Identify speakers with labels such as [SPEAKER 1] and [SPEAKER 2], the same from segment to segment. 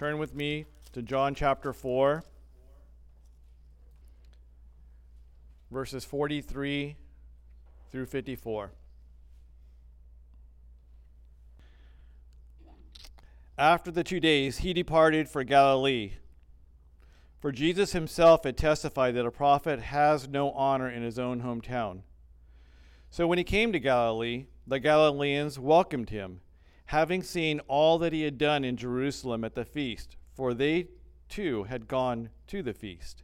[SPEAKER 1] turn with me to John chapter 4, verses 43 through 54. After the two days, he departed for Galilee. For Jesus himself had testified that a prophet has no honor in his own hometown. So when he came to Galilee, the Galileans welcomed him, having seen all that he had done in Jerusalem at the feast, for they too had gone to the feast.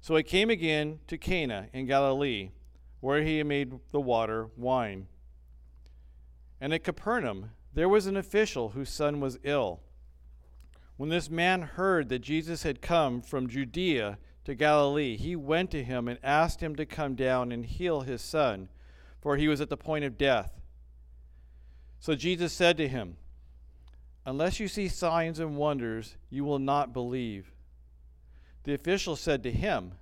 [SPEAKER 1] So he came again to Cana in Galilee, where he made the water wine. And at Capernaum there was an official whose son was ill. When this man heard that Jesus had come from Judea to Galilee, he went to him and asked him to come down and heal his son, for he was at the point of death. So Jesus said to him, Unless you see signs and wonders, you will not believe. The official said to him,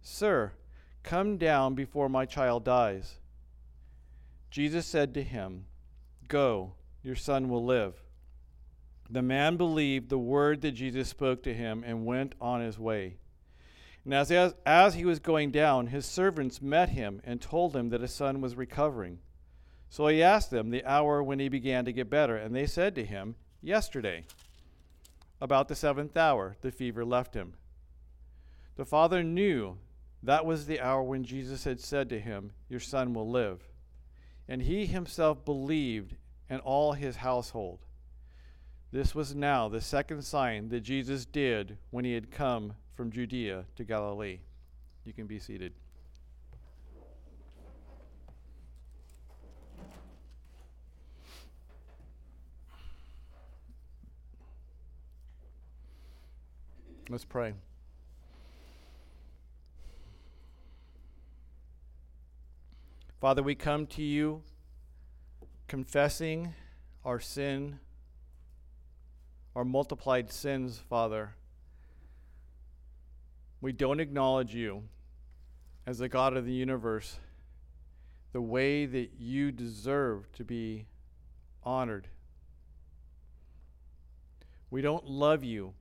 [SPEAKER 1] Sir, come down before my child dies. Jesus said to him, Go, your son will live. The man believed the word that Jesus spoke to him and went on his way. And as, as, as he was going down, his servants met him and told him that his son was recovering. So he asked them the hour when he began to get better, and they said to him, Yesterday, about the seventh hour, the fever left him. The father knew that was the hour when Jesus had said to him, Your son will live. And he himself believed, and all his household. This was now the second sign that Jesus did when he had come from Judea to Galilee. You can be seated. Let's pray. Father, we come to you confessing our sin our multiplied sins, Father. We don't acknowledge you as the God of the universe the way that you deserve to be honored. We don't love you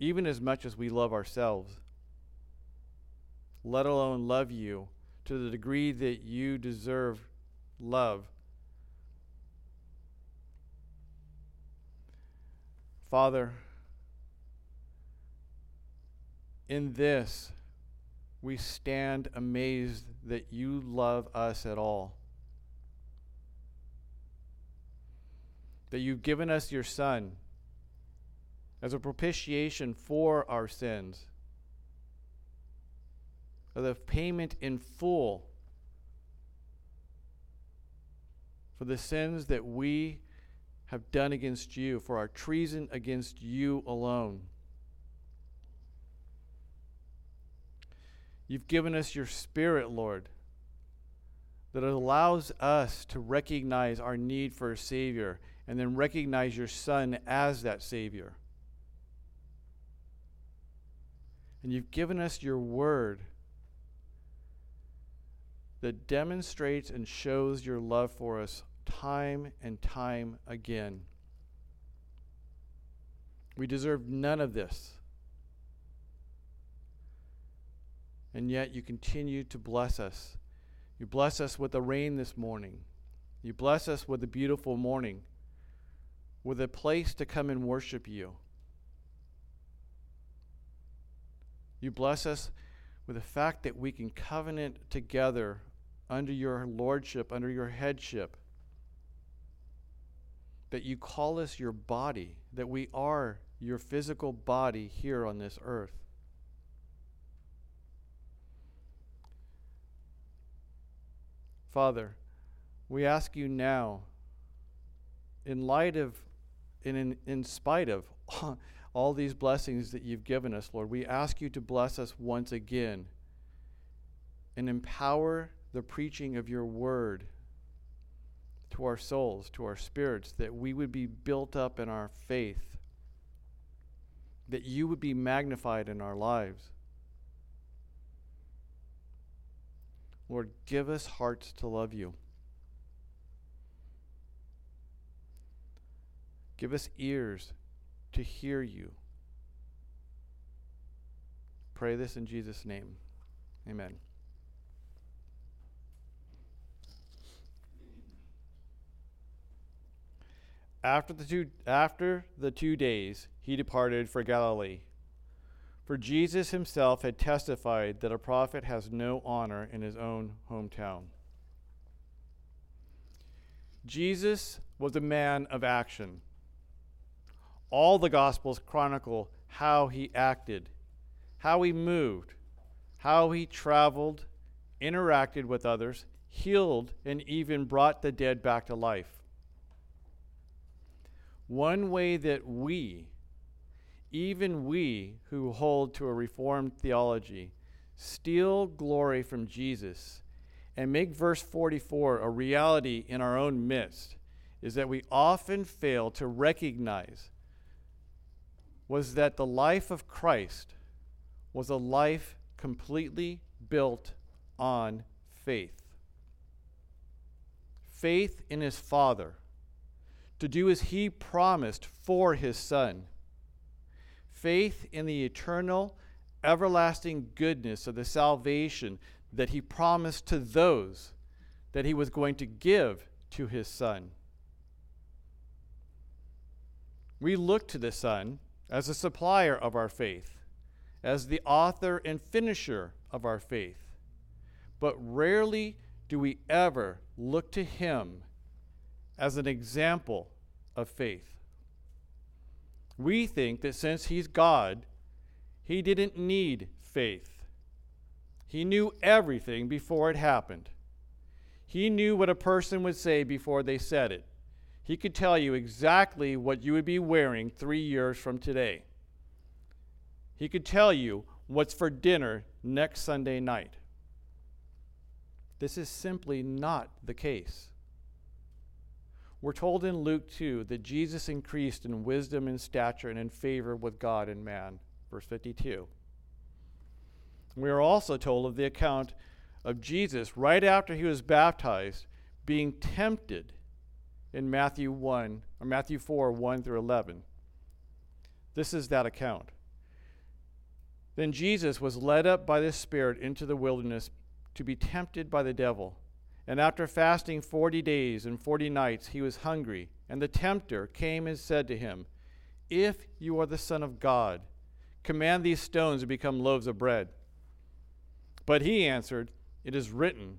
[SPEAKER 1] even as much as we love ourselves, let alone love you to the degree that you deserve love Father, in this we stand amazed that you love us at all. That you've given us your Son as a propitiation for our sins, as a payment in full for the sins that we have done against you, for our treason against you alone. You've given us your Spirit, Lord, that allows us to recognize our need for a Savior and then recognize your Son as that Savior. And you've given us your Word that demonstrates and shows your love for us time and time again. We deserve none of this. And yet you continue to bless us. You bless us with the rain this morning. You bless us with a beautiful morning, with a place to come and worship you. You bless us with the fact that we can covenant together under your lordship, under your headship that you call us your body, that we are your physical body here on this earth. Father, we ask you now, in light of, and in, in spite of all these blessings that you've given us, Lord, we ask you to bless us once again and empower the preaching of your word to our souls, to our spirits, that we would be built up in our faith, that you would be magnified in our lives. Lord, give us hearts to love you. Give us ears to hear you. Pray this in Jesus' name. Amen. After the two, after the two days, he departed for Galilee. For Jesus himself had testified that a prophet has no honor in his own hometown. Jesus was a man of action. All the Gospels chronicle how he acted, how he moved, how he traveled, interacted with others, healed, and even brought the dead back to life. One way that we, even we who hold to a Reformed theology, steal glory from Jesus and make verse 44 a reality in our own midst is that we often fail to recognize was that the life of Christ was a life completely built on faith. Faith in his Father to do as he promised for his Son. Faith in the eternal, everlasting goodness of the salvation that he promised to those that he was going to give to his Son. We look to the Son as a supplier of our faith, as the author and finisher of our faith, but rarely do we ever look to him as an example of faith. We think that since he's God, he didn't need faith. He knew everything before it happened. He knew what a person would say before they said it. He could tell you exactly what you would be wearing three years from today. He could tell you what's for dinner next Sunday night. This is simply not the case. We're told in Luke 2 that Jesus increased in wisdom and stature and in favor with God and man. Verse 52. We are also told of the account of Jesus right after he was baptized being tempted in Matthew 1 or Matthew 4 1 through 11. This is that account. Then Jesus was led up by the Spirit into the wilderness to be tempted by the devil. And after fasting forty days and forty nights, he was hungry. And the tempter came and said to him, If you are the Son of God, command these stones to become loaves of bread. But he answered, It is written,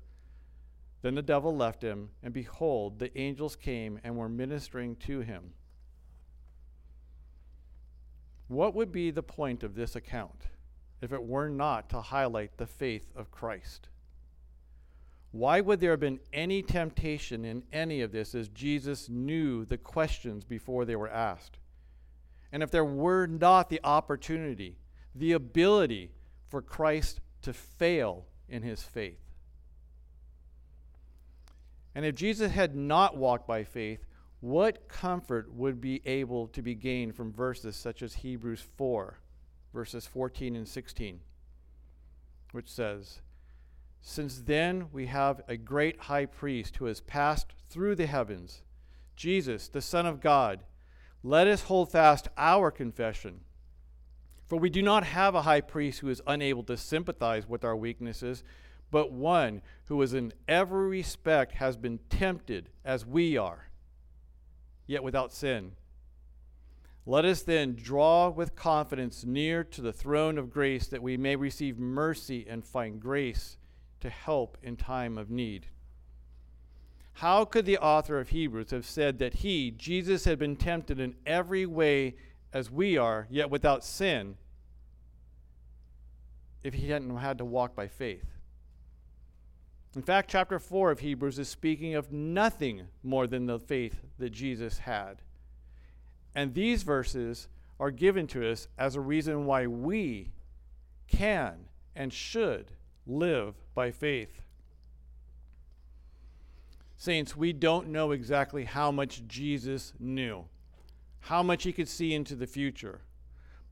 [SPEAKER 1] Then the devil left him, and behold, the angels came and were ministering to him. What would be the point of this account if it were not to highlight the faith of Christ? Why would there have been any temptation in any of this as Jesus knew the questions before they were asked? And if there were not the opportunity, the ability for Christ to fail in his faith. And if Jesus had not walked by faith, what comfort would be able to be gained from verses such as Hebrews 4, verses 14 and 16, which says, Since then we have a great high priest who has passed through the heavens, Jesus, the Son of God let us hold fast our confession. For we do not have a high priest who is unable to sympathize with our weaknesses, but one who is in every respect has been tempted as we are, yet without sin. Let us then draw with confidence near to the throne of grace that we may receive mercy and find grace to help in time of need. How could the author of Hebrews have said that he, Jesus, had been tempted in every way as we are, yet without sin, if he hadn't had to walk by faith? In fact, chapter 4 of Hebrews is speaking of nothing more than the faith that Jesus had. And these verses are given to us as a reason why we can and should live by faith. Saints, we don't know exactly how much Jesus knew, how much he could see into the future,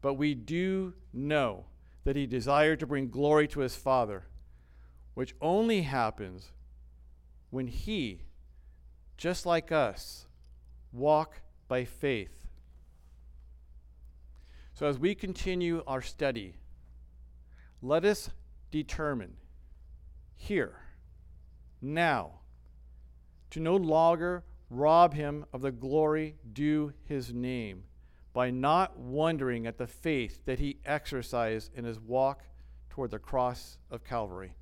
[SPEAKER 1] but we do know that he desired to bring glory to his Father, which only happens when he, just like us, walk by faith so, as we continue our study, let us determine here, now, to no longer rob him of the glory due his name by not wondering at the faith that he exercised in his walk toward the cross of Calvary.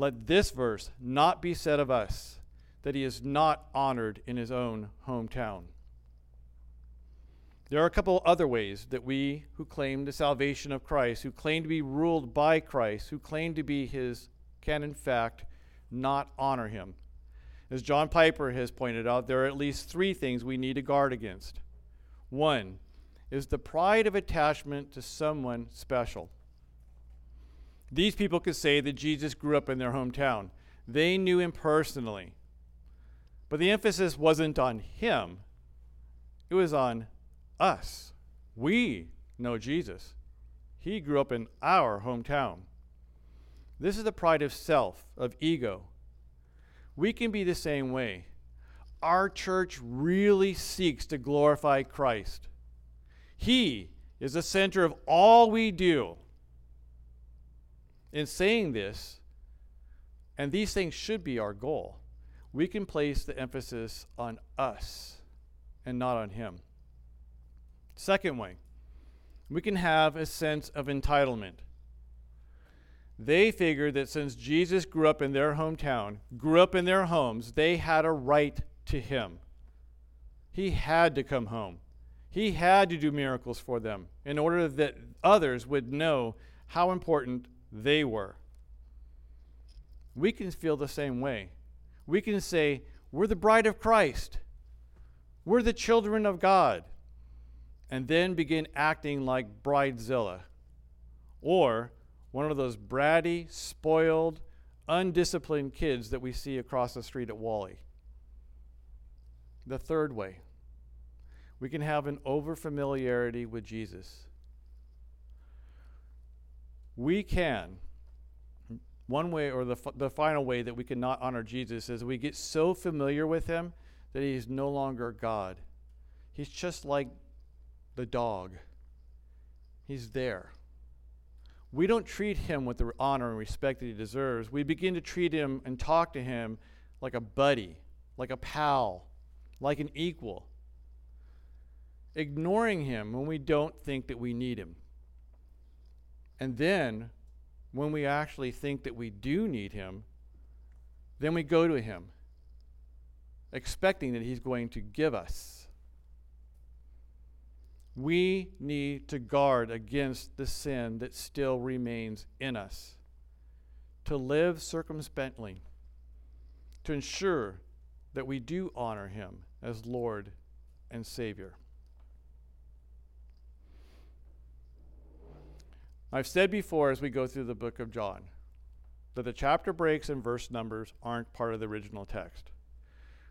[SPEAKER 1] Let this verse not be said of us that he is not honored in his own hometown. There are a couple other ways that we who claim the salvation of Christ, who claim to be ruled by Christ, who claim to be his, can in fact not honor him. As John Piper has pointed out, there are at least three things we need to guard against. One is the pride of attachment to someone special. These people could say that Jesus grew up in their hometown. They knew him personally. But the emphasis wasn't on him, it was on us. We know Jesus. He grew up in our hometown. This is the pride of self, of ego. We can be the same way. Our church really seeks to glorify Christ. He is the center of all we do. In saying this, and these things should be our goal, we can place the emphasis on us and not on Him. Second way, we can have a sense of entitlement. They figured that since Jesus grew up in their hometown, grew up in their homes, they had a right to him. He had to come home. He had to do miracles for them in order that others would know how important they were. We can feel the same way. We can say, We're the bride of Christ, we're the children of God and then begin acting like bridezilla or one of those bratty, spoiled, undisciplined kids that we see across the street at Wally. The third way, we can have an overfamiliarity with Jesus. We can, one way or the, the final way that we cannot honor Jesus is we get so familiar with him that he's no longer God. He's just like the dog. He's there. We don't treat him with the honor and respect that he deserves. We begin to treat him and talk to him like a buddy, like a pal, like an equal, ignoring him when we don't think that we need him. And then, when we actually think that we do need him, then we go to him, expecting that he's going to give us we need to guard against the sin that still remains in us, to live circumspectly, to ensure that we do honor Him as Lord and Savior. I've said before as we go through the book of John that the chapter breaks and verse numbers aren't part of the original text.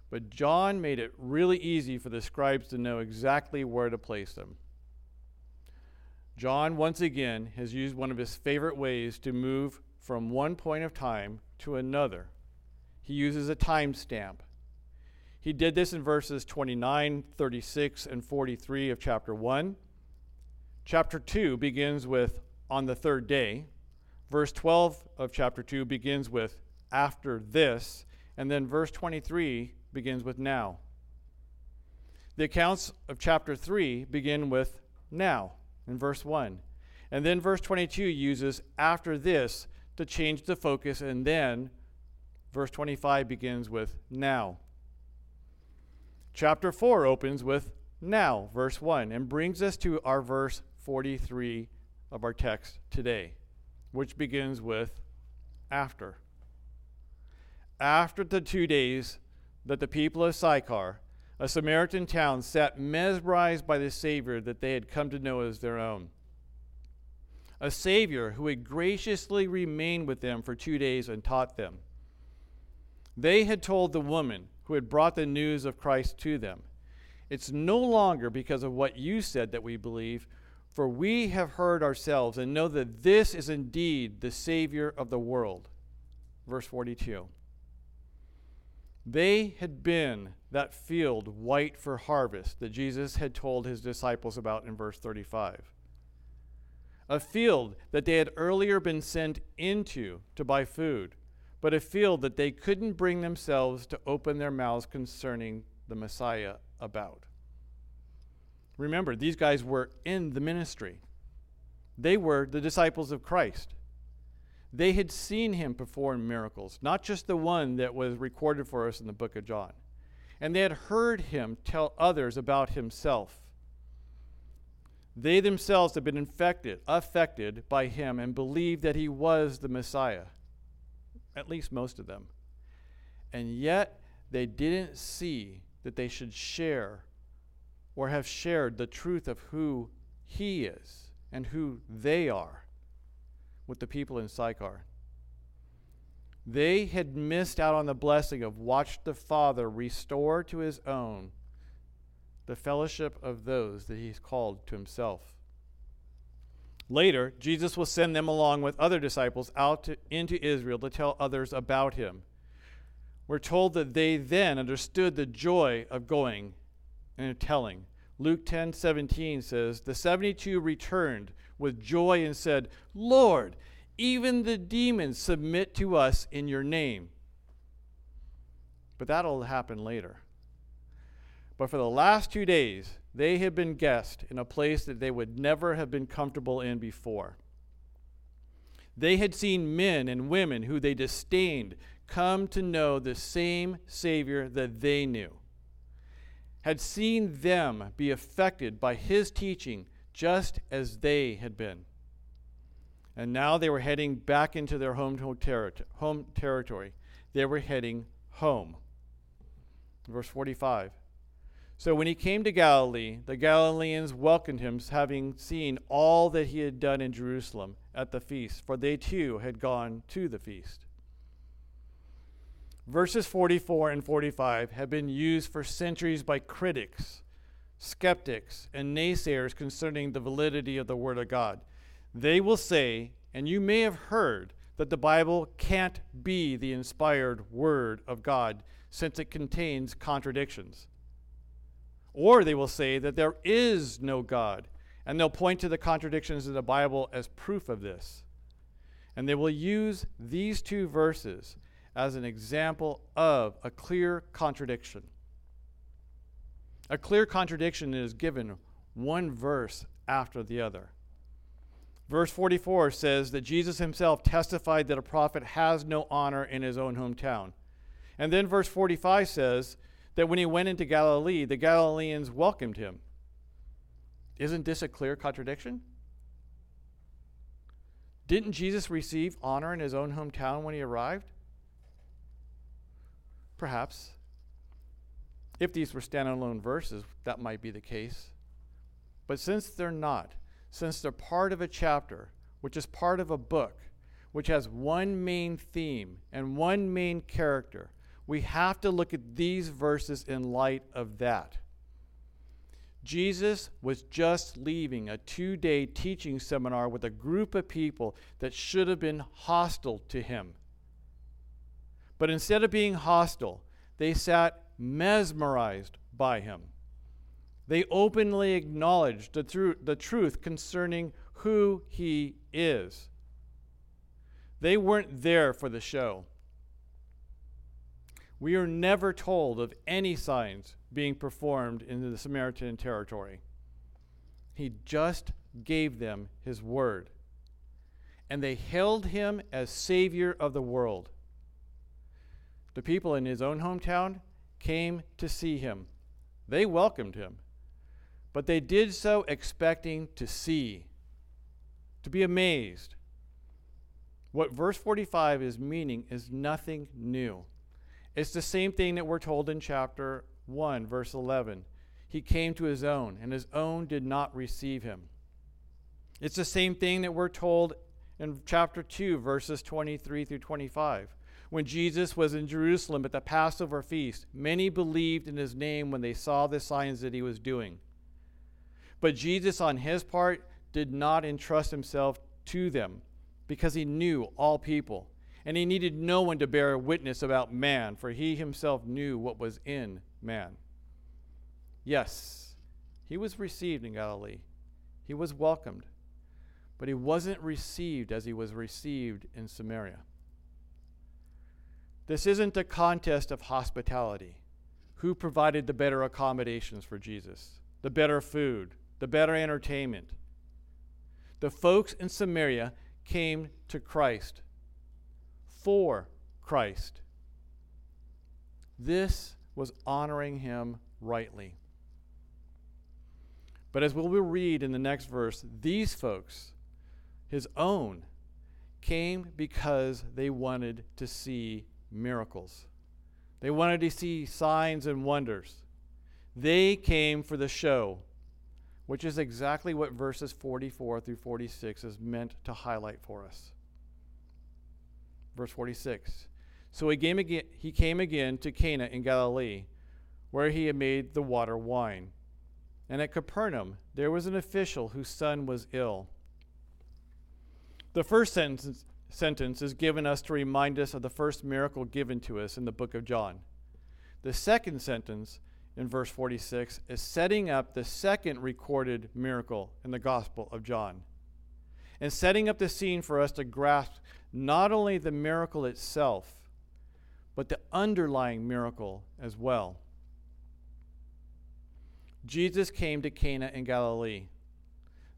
[SPEAKER 1] But John made it really easy for the scribes to know exactly where to place them. John, once again, has used one of his favorite ways to move from one point of time to another. He uses a timestamp. He did this in verses 29, 36, and 43 of chapter 1. Chapter 2 begins with on the third day. Verse 12 of chapter 2 begins with after this. And then verse 23 begins with now. The accounts of chapter 3 begin with now in verse 1. And then verse 22 uses after this to change the focus, and then verse 25 begins with now. Chapter 4 opens with now, verse 1, and brings us to our verse 43 of our text today, which begins with after. After the two days that the people of Sychar, a Samaritan town, sat mesmerized by the Savior that they had come to know as their own. A Savior who had graciously remained with them for two days and taught them. They had told the woman who had brought the news of Christ to them it's no longer because of what you said that we believe, for we have heard ourselves and know that this is indeed the Savior of the world. Verse 42. They had been that field white for harvest that Jesus had told his disciples about in verse 35. A field that they had earlier been sent into to buy food, but a field that they couldn't bring themselves to open their mouths concerning the Messiah about. Remember, these guys were in the ministry, they were the disciples of Christ. They had seen him perform miracles, not just the one that was recorded for us in the book of John. And they had heard him tell others about himself. They themselves had been infected, affected by him, and believed that he was the Messiah. At least most of them. And yet, they didn't see that they should share or have shared the truth of who he is and who they are with the people in Sychar. They had missed out on the blessing of watch the Father restore to his own the fellowship of those that he's called to himself. Later, Jesus will send them along with other disciples out to, into Israel to tell others about him. We're told that they then understood the joy of going and telling. Luke 10 17 says, The 72 returned with joy and said, Lord, even the demons submit to us in your name. But that'll happen later. But for the last two days, they had been guests in a place that they would never have been comfortable in before. They had seen men and women who they disdained come to know the same Savior that they knew, had seen them be affected by his teaching just as they had been. And now they were heading back into their home, home territory. They were heading home. Verse 45. So when he came to Galilee, the Galileans welcomed him, having seen all that he had done in Jerusalem at the feast, for they too had gone to the feast. Verses 44 and 45 have been used for centuries by critics, skeptics, and naysayers concerning the validity of the Word of God. They will say, and you may have heard, that the Bible can't be the inspired Word of God since it contains contradictions. Or they will say that there is no God, and they'll point to the contradictions in the Bible as proof of this. And they will use these two verses as an example of a clear contradiction. A clear contradiction is given one verse after the other. Verse 44 says that Jesus himself testified that a prophet has no honor in his own hometown. And then verse 45 says that when he went into Galilee, the Galileans welcomed him. Isn't this a clear contradiction? Didn't Jesus receive honor in his own hometown when he arrived? Perhaps. If these were standalone verses, that might be the case. But since they're not, since they're part of a chapter, which is part of a book, which has one main theme and one main character, we have to look at these verses in light of that. Jesus was just leaving a two day teaching seminar with a group of people that should have been hostile to him. But instead of being hostile, they sat mesmerized by him. They openly acknowledged the, tru- the truth concerning who he is. They weren't there for the show. We are never told of any signs being performed in the Samaritan territory. He just gave them his word. And they hailed him as Savior of the world. The people in his own hometown came to see him. They welcomed him, but they did so expecting to see, to be amazed. What verse 45 is meaning is nothing new. It's the same thing that we're told in chapter 1, verse 11. He came to his own, and his own did not receive him. It's the same thing that we're told in chapter 2, verses 23 through 25. When Jesus was in Jerusalem at the Passover feast, many believed in his name when they saw the signs that he was doing. But Jesus, on his part, did not entrust himself to them because he knew all people, and he needed no one to bear witness about man, for he himself knew what was in man. Yes, he was received in Galilee, he was welcomed, but he wasn't received as he was received in Samaria. This isn't a contest of hospitality. Who provided the better accommodations for Jesus, the better food, the better entertainment? The folks in Samaria came to Christ for Christ. This was honoring him rightly. But as we will read in the next verse, these folks, his own, came because they wanted to see miracles. They wanted to see signs and wonders. They came for the show, which is exactly what verses 44 through 46 is meant to highlight for us. Verse 46 So he came again, he came again to Cana in Galilee, where he had made the water wine. And at Capernaum there was an official whose son was ill. The first sentence sentence is given us to remind us of the first miracle given to us in the book of John. The second sentence in verse 46 is setting up the second recorded miracle in the Gospel of John and setting up the scene for us to grasp not only the miracle itself, but the underlying miracle as well. Jesus came to Cana in Galilee.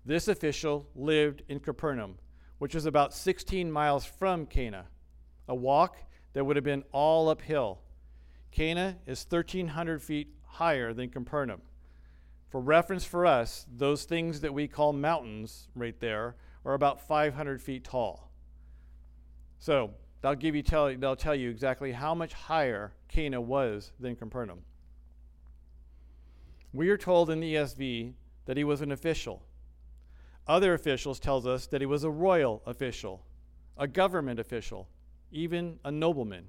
[SPEAKER 1] This official lived in Capernaum which was about 16 miles from Cana, a walk that would have been all uphill. Cana is 1,300 feet higher than Capernaum. For reference for us, those things that we call mountains right there are about 500 feet tall. So they'll give you tell they'll tell you exactly how much higher Cana was than Capernaum. We are told in the ESV that he was an official. Other officials tells us that he was a royal official, a government official, even a nobleman.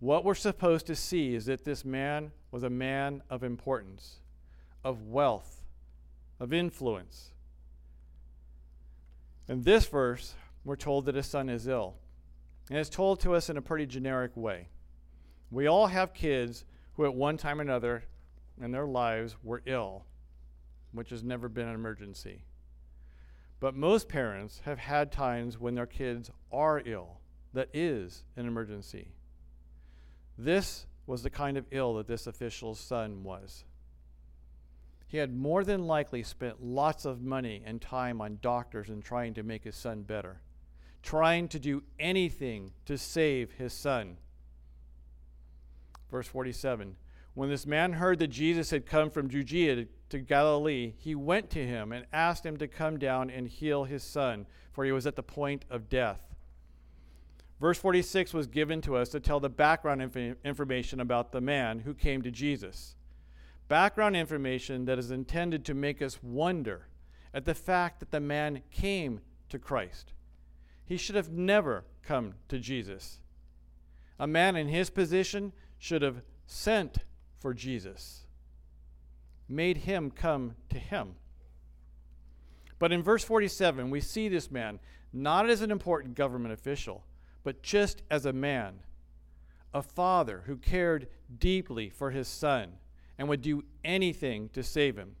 [SPEAKER 1] What we're supposed to see is that this man was a man of importance, of wealth, of influence. In this verse, we're told that his son is ill. And it's told to us in a pretty generic way. We all have kids who, at one time or another in their lives, were ill, which has never been an emergency. But most parents have had times when their kids are ill that is an emergency. This was the kind of ill that this official's son was. He had more than likely spent lots of money and time on doctors and trying to make his son better, trying to do anything to save his son. Verse 47 When this man heard that Jesus had come from Judea to Galilee, he went to him and asked him to come down and heal his son, for he was at the point of death. Verse 46 was given to us to tell the background inf- information about the man who came to Jesus. Background information that is intended to make us wonder at the fact that the man came to Christ. He should have never come to Jesus. A man in his position should have sent for Jesus made him come to him. But in verse 47, we see this man not as an important government official, but just as a man, a father who cared deeply for his son and would do anything to save him.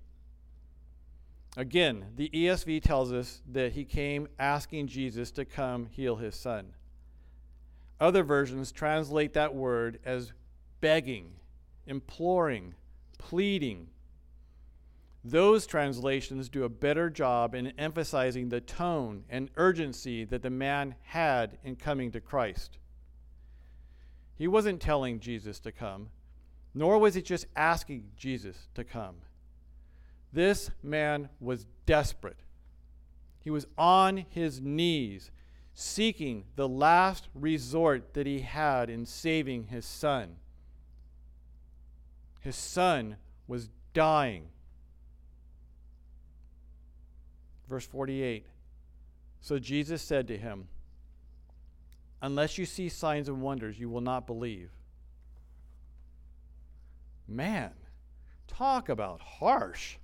[SPEAKER 1] Again, the ESV tells us that he came asking Jesus to come heal his son. Other versions translate that word as begging imploring, pleading. Those translations do a better job in emphasizing the tone and urgency that the man had in coming to Christ. He wasn't telling Jesus to come, nor was he just asking Jesus to come. This man was desperate. He was on his knees, seeking the last resort that he had in saving his son. His son was dying. Verse 48 So Jesus said to him, Unless you see signs and wonders, you will not believe. Man, talk about harsh.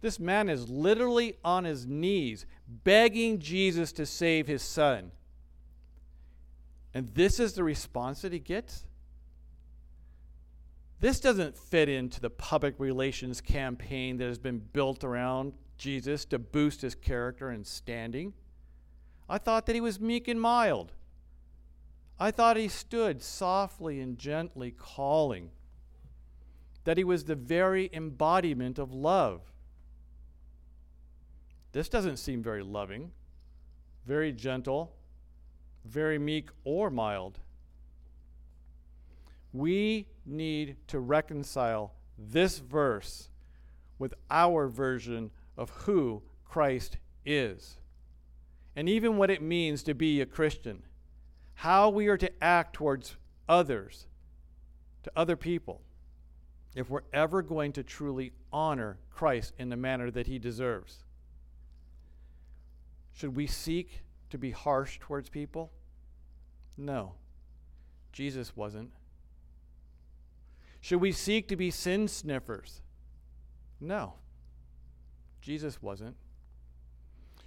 [SPEAKER 1] This man is literally on his knees, begging Jesus to save his son. And this is the response that he gets? This doesn't fit into the public relations campaign that has been built around Jesus to boost his character and standing. I thought that he was meek and mild. I thought he stood softly and gently calling, that he was the very embodiment of love. This doesn't seem very loving, very gentle, very meek or mild. We need to reconcile this verse with our version of who Christ is, and even what it means to be a Christian, how we are to act towards others, to other people, if we're ever going to truly honor Christ in the manner that he deserves. Should we seek to be harsh towards people? No. Jesus wasn't. Should we seek to be sin sniffers? No. Jesus wasn't.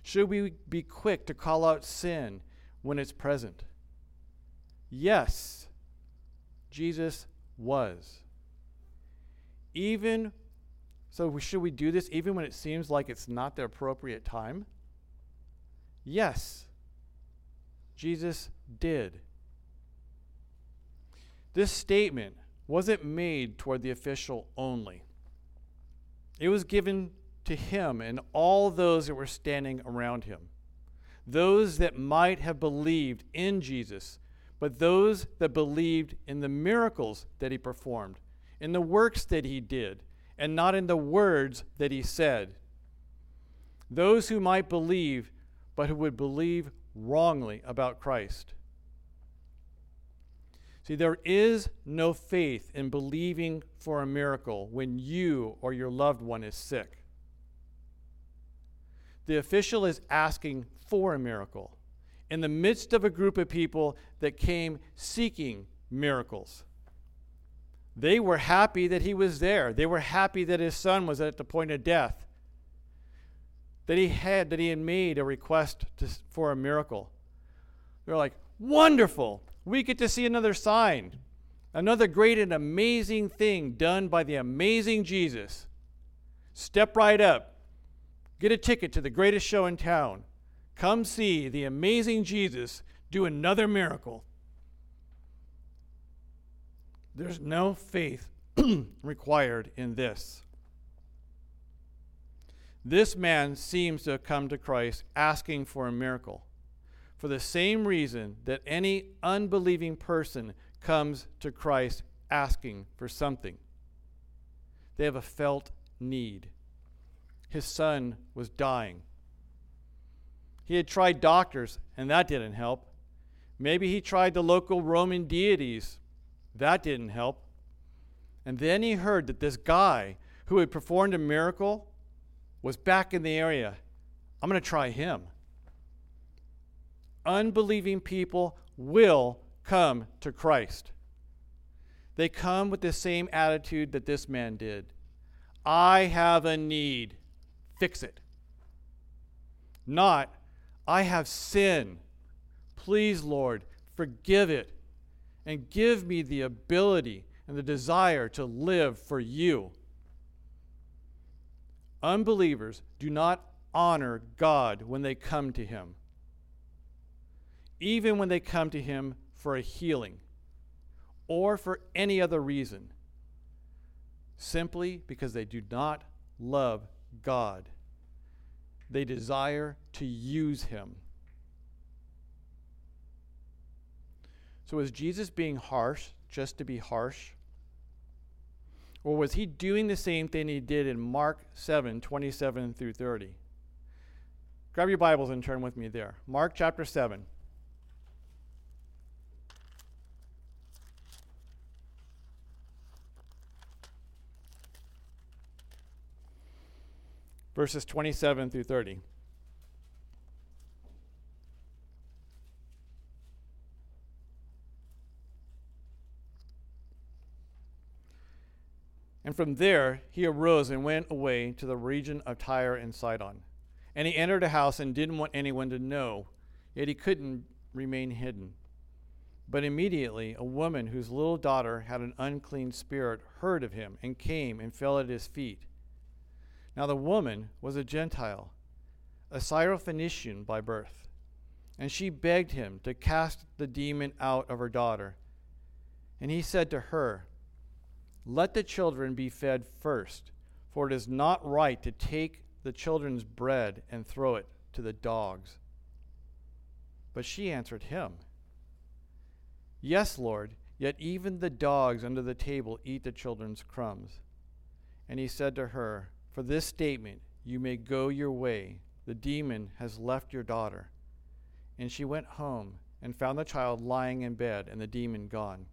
[SPEAKER 1] Should we be quick to call out sin when it's present? Yes, Jesus was. Even so, should we do this even when it seems like it's not the appropriate time? Yes, Jesus did. This statement wasn't made toward the official only, it was given to him and all those that were standing around him. Those that might have believed in Jesus, but those that believed in the miracles that he performed, in the works that he did, and not in the words that he said. Those who might believe, but who would believe wrongly about Christ. See, there is no faith in believing for a miracle when you or your loved one is sick. The official is asking for a miracle in the midst of a group of people that came seeking miracles. They were happy that he was there. They were happy that his son was at the point of death. That he had that he had made a request to, for a miracle. They're like, "Wonderful. We get to see another sign. Another great and amazing thing done by the amazing Jesus. Step right up. Get a ticket to the greatest show in town. Come see the amazing Jesus do another miracle. There's no faith required in this. This man seems to have come to Christ asking for a miracle for the same reason that any unbelieving person comes to Christ asking for something. They have a felt need his son was dying. He had tried doctors, and that didn't help. Maybe he tried the local Roman deities. That didn't help. And then he heard that this guy who had performed a miracle was back in the area. I'm going to try him. Unbelieving people will come to Christ. They come with the same attitude that this man did I have a need fix it. Not, I have sin. Please, Lord, forgive it and give me the ability and the desire to live for you. Unbelievers do not honor God when they come to Him, even when they come to Him for a healing or for any other reason. simply because they do not love God. They desire to use him. So, is Jesus being harsh just to be harsh? Or was he doing the same thing he did in Mark 7 27 through 30? Grab your Bibles and turn with me there. Mark chapter 7. Verses 27 through 30. And from there he arose and went away to the region of Tyre and Sidon. And he entered a house and didn't want anyone to know, yet he couldn't remain hidden. But immediately a woman whose little daughter had an unclean spirit heard of him and came and fell at his feet. Now the woman was a Gentile, a Syrophoenician by birth, and she begged him to cast the demon out of her daughter. And he said to her, let the children be fed first, for it is not right to take the children's bread and throw it to the dogs. But she answered him, Yes, Lord, yet even the dogs under the table eat the children's crumbs. And he said to her, For this statement you may go your way. The demon has left your daughter. And she went home and found the child lying in bed and the demon gone.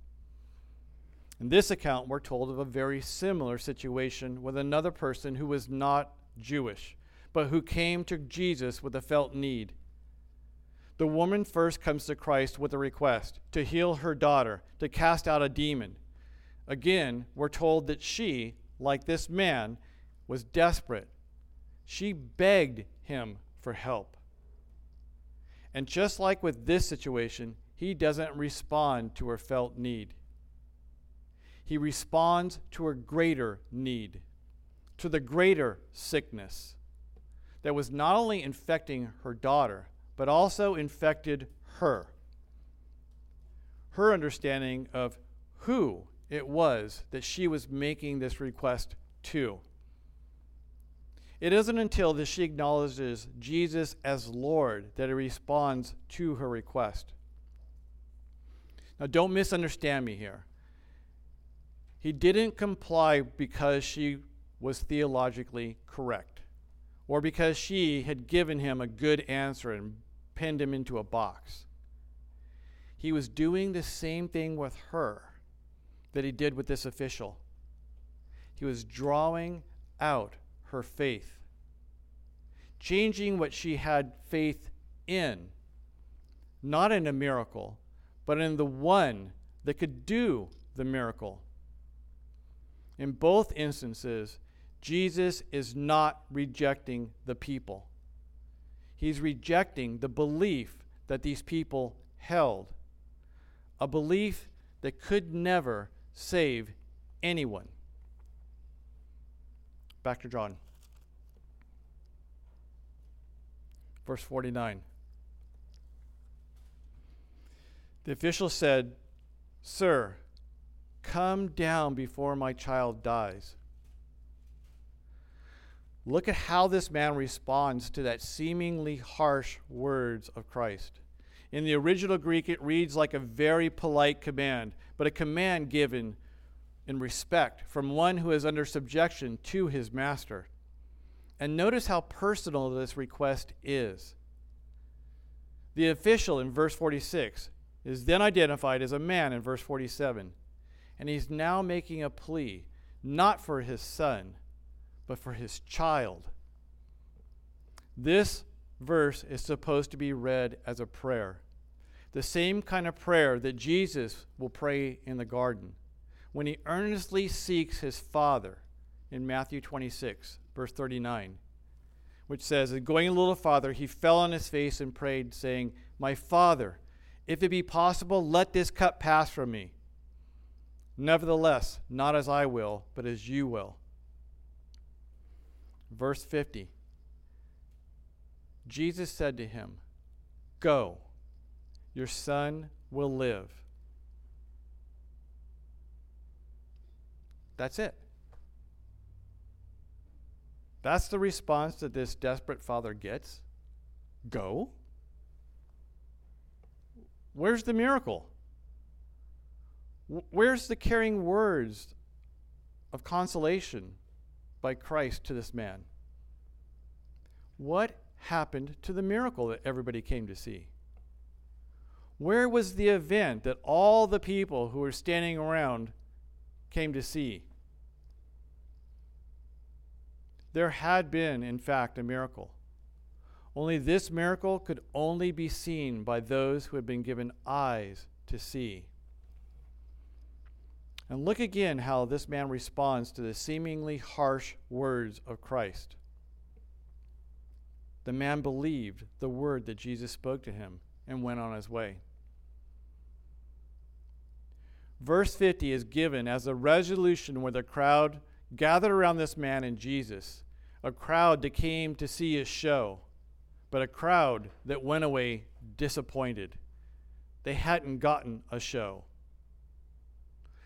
[SPEAKER 1] In this account, we're told of a very similar situation with another person who was not Jewish, but who came to Jesus with a felt need. The woman first comes to Christ with a request to heal her daughter, to cast out a demon. Again, we're told that she, like this man, was desperate. She begged him for help. And just like with this situation, he doesn't respond to her felt need he responds to a greater need, to the greater sickness that was not only infecting her daughter, but also infected her. Her understanding of who it was that she was making this request to. It isn't until that she acknowledges Jesus as Lord that he responds to her request. Now, don't misunderstand me here. He didn't comply because she was theologically correct or because she had given him a good answer and pinned him into a box. He was doing the same thing with her that he did with this official. He was drawing out her faith, changing what she had faith in, not in a miracle, but in the one that could do the miracle. In both instances, Jesus is not rejecting the people. He's rejecting the belief that these people held, a belief that could never save anyone. Back to John. Verse 49. The official said, Sir, Come down before my child dies. Look at how this man responds to that seemingly harsh words of Christ. In the original Greek, it reads like a very polite command, but a command given in respect from one who is under subjection to his master. And notice how personal this request is. The official in verse 46 is then identified as a man in verse 47. And he's now making a plea, not for his son, but for his child. This verse is supposed to be read as a prayer, the same kind of prayer that Jesus will pray in the garden when he earnestly seeks his Father in Matthew 26, verse 39, which says, Going a little farther, he fell on his face and prayed, saying, My Father, if it be possible, let this cup pass from me. Nevertheless, not as I will, but as you will. Verse 50 Jesus said to him, Go, your son will live. That's it. That's the response that this desperate father gets. Go? Where's the miracle? Where's the caring words of consolation by Christ to this man? What happened to the miracle that everybody came to see? Where was the event that all the people who were standing around came to see? There had been, in fact, a miracle. Only this miracle could only be seen by those who had been given eyes to see. And look again how this man responds to the seemingly harsh words of Christ. The man believed the word that Jesus spoke to him and went on his way. Verse 50 is given as a resolution where the crowd gathered around this man and Jesus, a crowd that came to see his show, but a crowd that went away disappointed. They hadn't gotten a show.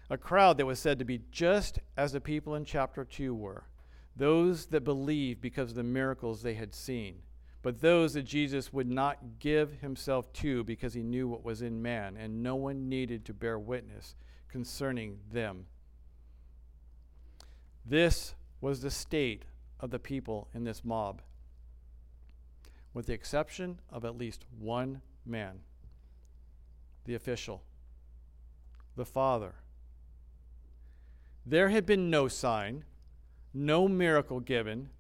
[SPEAKER 1] A crowd that was said to be just as the people in chapter 2 were those that believed because of the miracles they had seen, but those that Jesus would not give himself to because he knew what was in man, and no one needed to bear witness concerning them. This was the state of the people in this mob, with the exception of at least one man the official, the father. There had been no sign, no miracle given.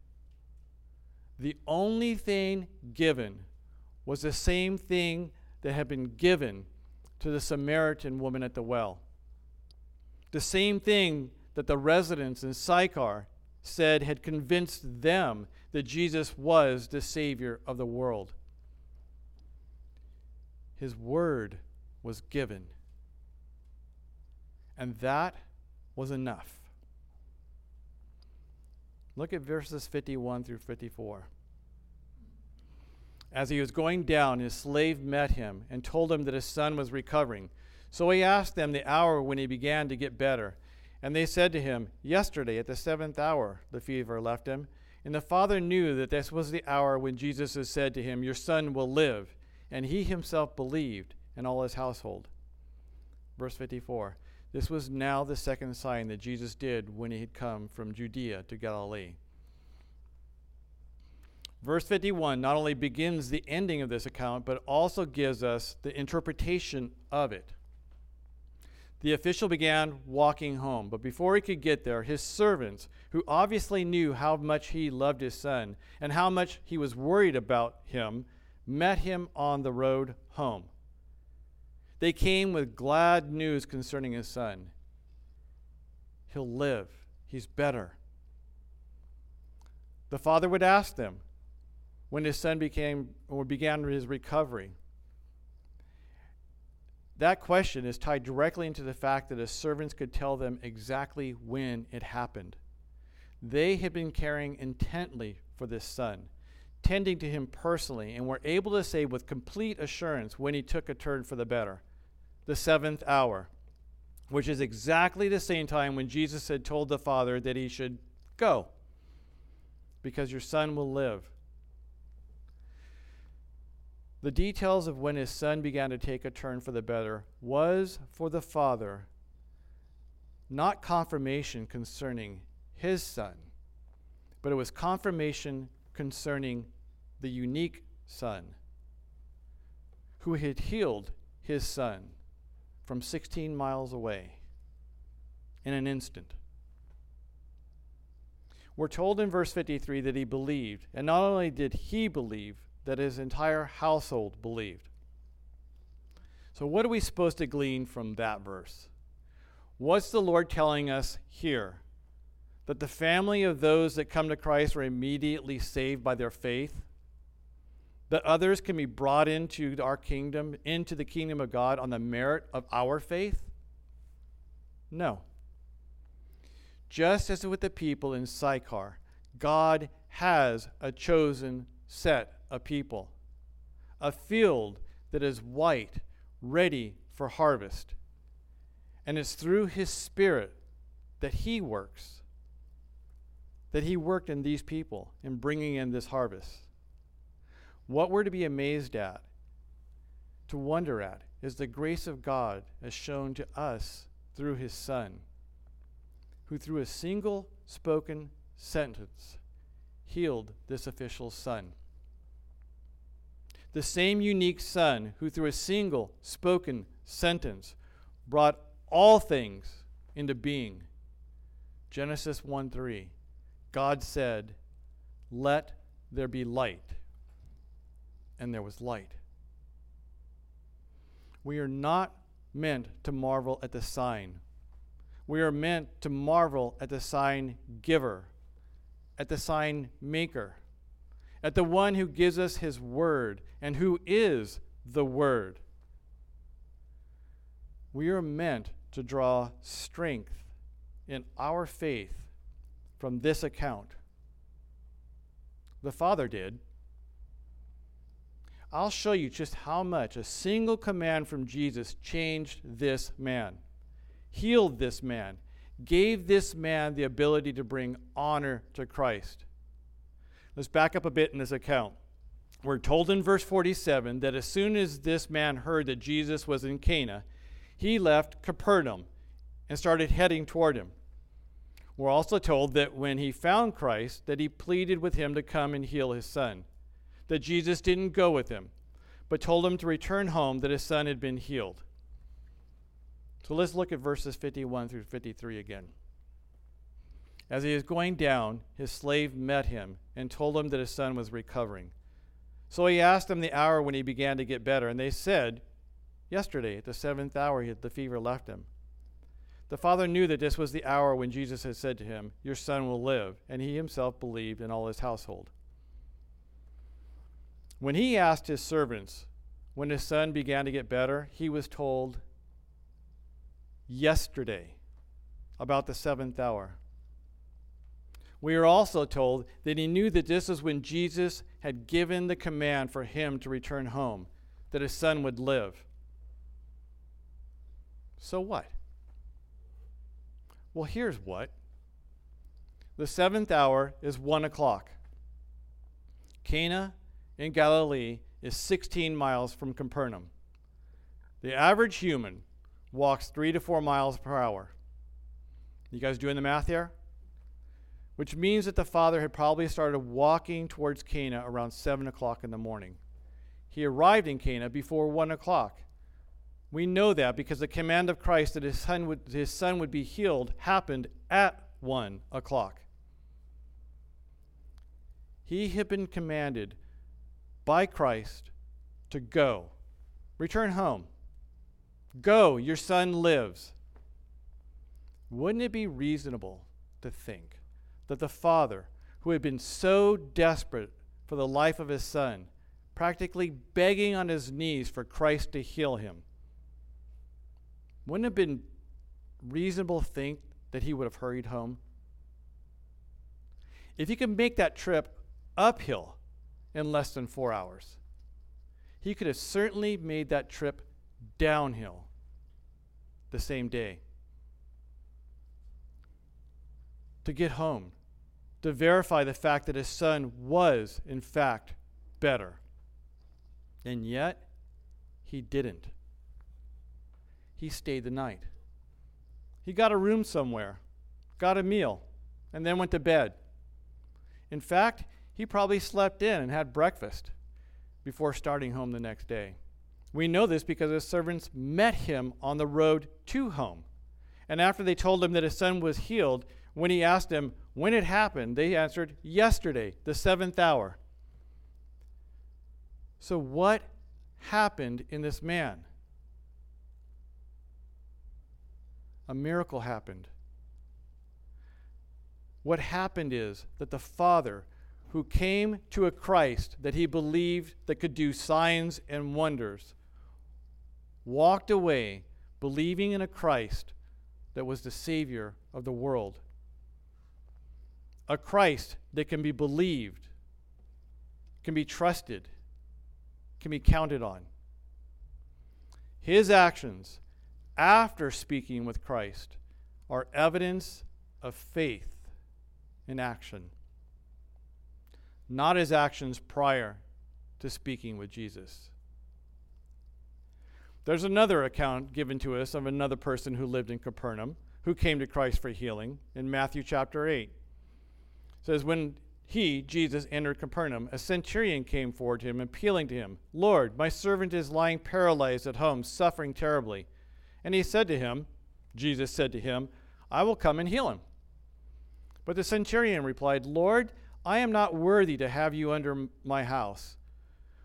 [SPEAKER 1] The only thing given was the same thing that had been given to the Samaritan woman at the well. The same thing that the residents in Sychar said had convinced them that Jesus was the Savior of the world. His word was given. And that was enough. Look at verses 51 through 54. As he was going down, his slave met him and told him that his son was recovering. So he asked them the hour when he began to get better. And they said to him, Yesterday at the seventh hour the fever left him. And the father knew that this was the hour when Jesus had said to him, Your son will live. And he himself believed, and all his household. Verse 54 This was now the second sign that Jesus did when he had come from Judea to Galilee. Verse 51 not only begins the ending of this account, but also gives us the interpretation of it. The official began walking home, but before he could get there, his servants, who obviously knew how much he loved his son and how much he was worried about him, met him on the road home. They came with glad news concerning his son. He'll live, he's better. The father would ask them when his son became or began his recovery that question is tied directly into the fact that his servants could tell them exactly when it happened. They had been caring intently for this son, tending to him personally, and were able to say with complete assurance when he took a turn for the better the seventh hour, which is exactly the same time when Jesus had told the father that he should go because your son will live. The details of when his son began to take a turn for the better was for the father not confirmation concerning his son, but it was confirmation concerning the unique son who had healed his son from 16 miles away in an instant. We're told in verse 53 that he believed, and not only did he believe, that his entire household believed. So, what are we supposed to glean from that verse? What's the Lord telling us here? That the family of those that come to Christ are immediately saved by their faith? That others can be brought into our kingdom, into the kingdom of God on the merit of our faith? No. Just as with the people in Sychar, God has a chosen set a people, a field that is white, ready for harvest. And it's through His Spirit that He works. that he worked in these people in bringing in this harvest. What we're to be amazed at, to wonder at, is the grace of God as shown to us through his Son, who through a single spoken sentence healed this official's son. The same unique Son who through a single spoken sentence brought all things into being. Genesis 1 3. God said, Let there be light. And there was light. We are not meant to marvel at the sign. We are meant to marvel at the sign giver, at the sign maker, at the one who gives us his word and who is the word. We are meant to draw strength in our faith from this account. The Father did. I'll show you just how much a single command from Jesus changed this man, healed this man, gave this man the ability to bring honor to Christ. Let's back up a bit in this account. We're told in verse 47 that as soon as this man heard that Jesus was in Cana, he left Capernaum and started heading toward him. We're also told that when he found Christ, that he pleaded with him to come and heal his son. That Jesus didn't go with him, but told him to return home that his son had been healed. So let's look at verses 51 through 53 again. As he was going down, his slave met him and told him that his son was recovering. So he asked them the hour when he began to get better, and they said, Yesterday, at the seventh hour, the fever left him. The father knew that this was the hour when Jesus had said to him, Your son will live, and he himself believed in all his household. When he asked his servants when his son began to get better, he was told, Yesterday, about the seventh hour. We are also told that he knew that this was when Jesus had given the command for him to return home, that his son would live. So what? Well, here's what the seventh hour is one o'clock. Cana in Galilee is 16 miles from Capernaum. The average human walks three to four miles per hour. You guys doing the math here? Which means that the father had probably started walking towards Cana around 7 o'clock in the morning. He arrived in Cana before 1 o'clock. We know that because the command of Christ that his son would, his son would be healed happened at one o'clock. He had been commanded by Christ to go, return home. Go, your son lives. Wouldn't it be reasonable to think that the father, who had been so desperate for the life of his son, practically begging on his knees for Christ to heal him, wouldn't have been reasonable to think that he would have hurried home? If he could make that trip uphill in less than four hours, he could have certainly made that trip downhill the same day. To get home, to verify the fact that his son was, in fact, better. And yet, he didn't he stayed the night. He got a room somewhere, got a meal, and then went to bed. In fact, he probably slept in and had breakfast before starting home the next day. We know this because his servants met him on the road to home. And after they told him that his son was healed, when he asked them when it happened, they answered, Yesterday, the seventh hour. So, what happened in this man? a miracle happened. What happened is that the Father, who came to a Christ that he believed that could do signs and wonders, walked away believing in a Christ that was the Savior of the world. A Christ that can be believed, can be trusted, can be counted on. His actions after speaking with Christ are evidence of faith in action, not his actions prior to speaking with Jesus. There's another account given to us of another person who lived in Capernaum who came to Christ for healing in Matthew chapter 8. Says, When he, Jesus, entered Capernaum, a centurion came forward to him, appealing to him, Lord, my servant is lying paralyzed at home, suffering terribly. And he said to him, Jesus said to him, I will come and heal him. But the centurion replied, Lord, I am not worthy to have you under my house.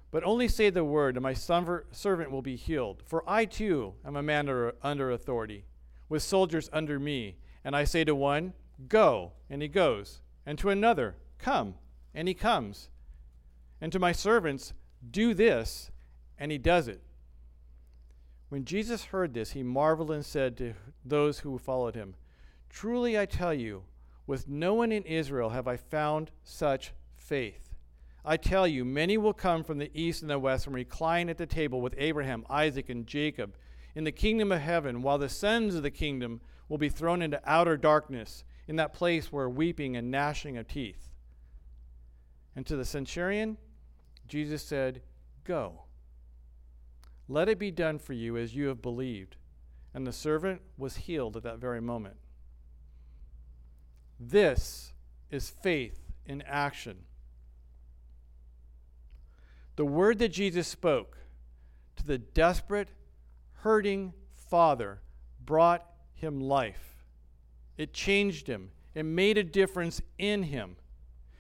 [SPEAKER 1] But only say the word, and my servant will be healed. For I too am a man under authority, with soldiers under me. And I say to one, Go, and he goes, and to another, Come, and he comes. And to my servants, Do this, and he does it. When Jesus heard this, he marveled and said to those who followed him, Truly I tell you, with no one in Israel have I found such faith. I tell you, many will come from the east and the west and recline at the table with Abraham, Isaac, and Jacob in the kingdom of heaven, while the sons of the kingdom will be thrown into outer darkness, in that place where weeping and gnashing of teeth. And to the centurion, Jesus said, Go. Let it be done for you as you have believed. And the servant was healed at that very moment. This is faith in action. The word that Jesus spoke to the desperate, hurting father brought him life. It changed him, it made a difference in him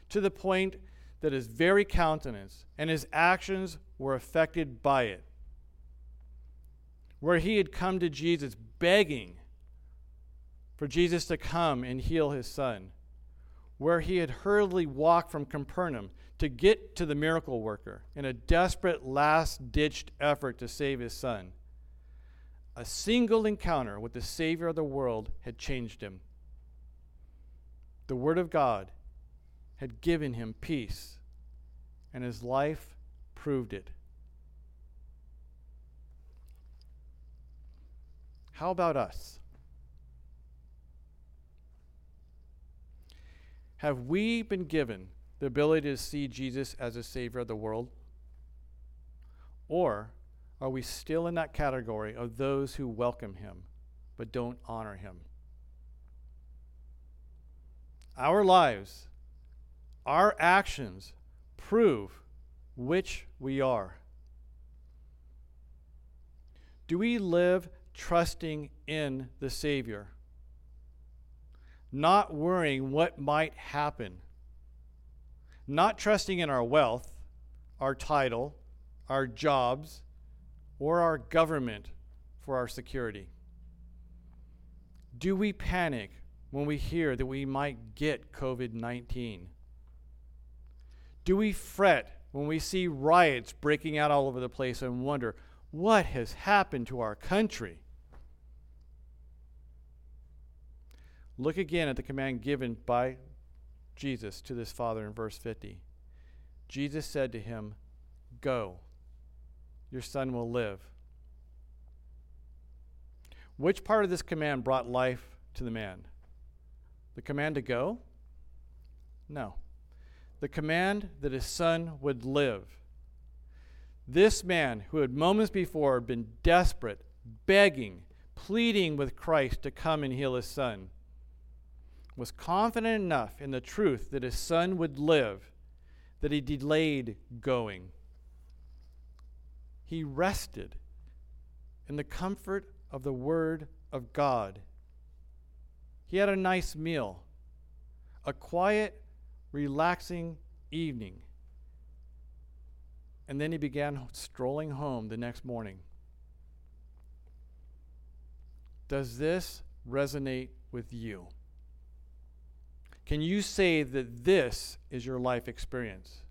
[SPEAKER 1] to the point that his very countenance and his actions were affected by it. Where he had come to Jesus begging for Jesus to come and heal his son, where he had hurriedly walked from Capernaum to get to the miracle worker in a desperate last ditched effort to save his son. A single encounter with the Savior of the world had changed him. The Word of God had given him peace, and his life proved it. How about us? Have we been given the ability to see Jesus as a Savior of the world? Or are we still in that category of those who welcome Him but don't honor Him? Our lives, our actions prove which we are. Do we live trusting in the Savior? Not worrying what might happen? Not trusting in our wealth, our title, our jobs, or our government for our security? Do we panic when we hear that we might get COVID 19? Do we fret when we see riots breaking out all over the place and wonder, what has happened to our country? Look again at the command given by Jesus to this father in verse 50. Jesus said to him, Go, your son will live. Which part of this command brought life to the man? The command to go? No the command that his son would live. This man, who had moments before been desperate, begging, pleading with Christ to come and heal his son, was confident enough in the truth that his son would live that he delayed going. He rested in the comfort of the Word of God. He had a nice meal, a quiet relaxing evening. And then he began strolling home the next morning. Does this resonate with you? Can you say that this is your life experience?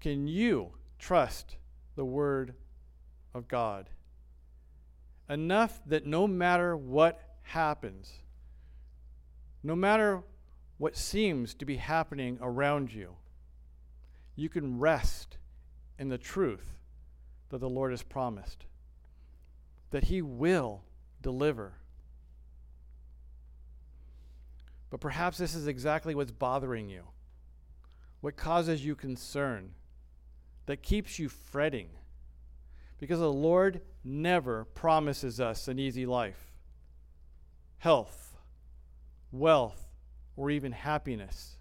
[SPEAKER 1] Can you trust the Word of God enough that no matter what happens, no matter what seems to be happening around you, you can rest in the truth that the Lord has promised, that He will deliver. But perhaps this is exactly what's bothering you, what causes you concern, that keeps you fretting. Because the Lord never promises us an easy life, health, wealth, or even happiness.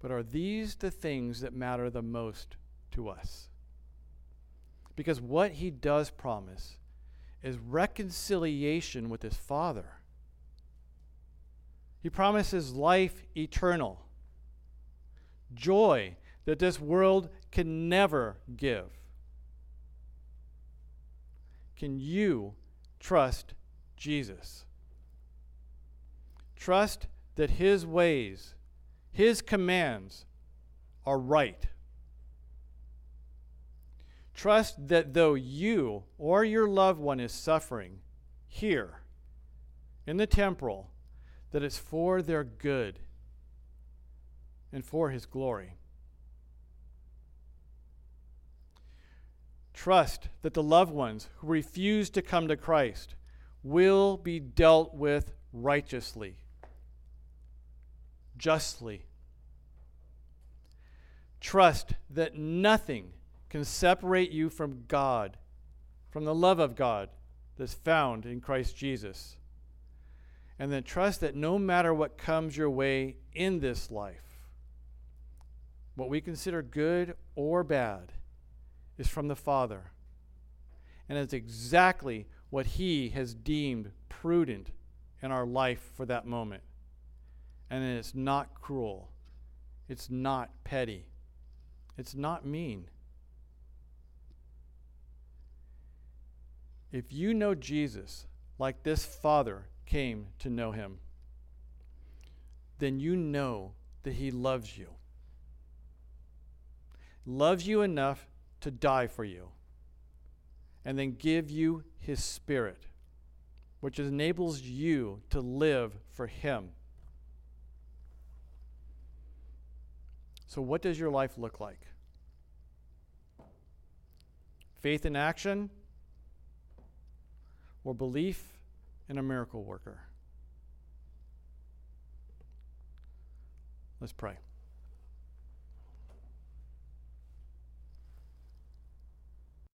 [SPEAKER 1] But are these the things that matter the most to us? Because what he does promise is reconciliation with his Father. He promises life eternal, joy that this world can never give. Can you trust Jesus? Trust that his ways, his commands are right. Trust that though you or your loved one is suffering here in the temporal, that it's for their good and for his glory. Trust that the loved ones who refuse to come to Christ will be dealt with righteously, justly. Trust that nothing can separate you from God, from the love of God that's found in Christ Jesus. And then trust that no matter what comes your way in this life, what we consider good or bad is from the Father. And it's exactly what He has deemed prudent in our life for that moment. And it's not cruel, it's not petty, it's not mean. If you know Jesus like this Father came to know him, then you know that he loves you. Loves you enough to die for you, and then give you his spirit, which enables you to live for him. So, what does your life look like? Faith in action or belief in a miracle worker? Let's pray.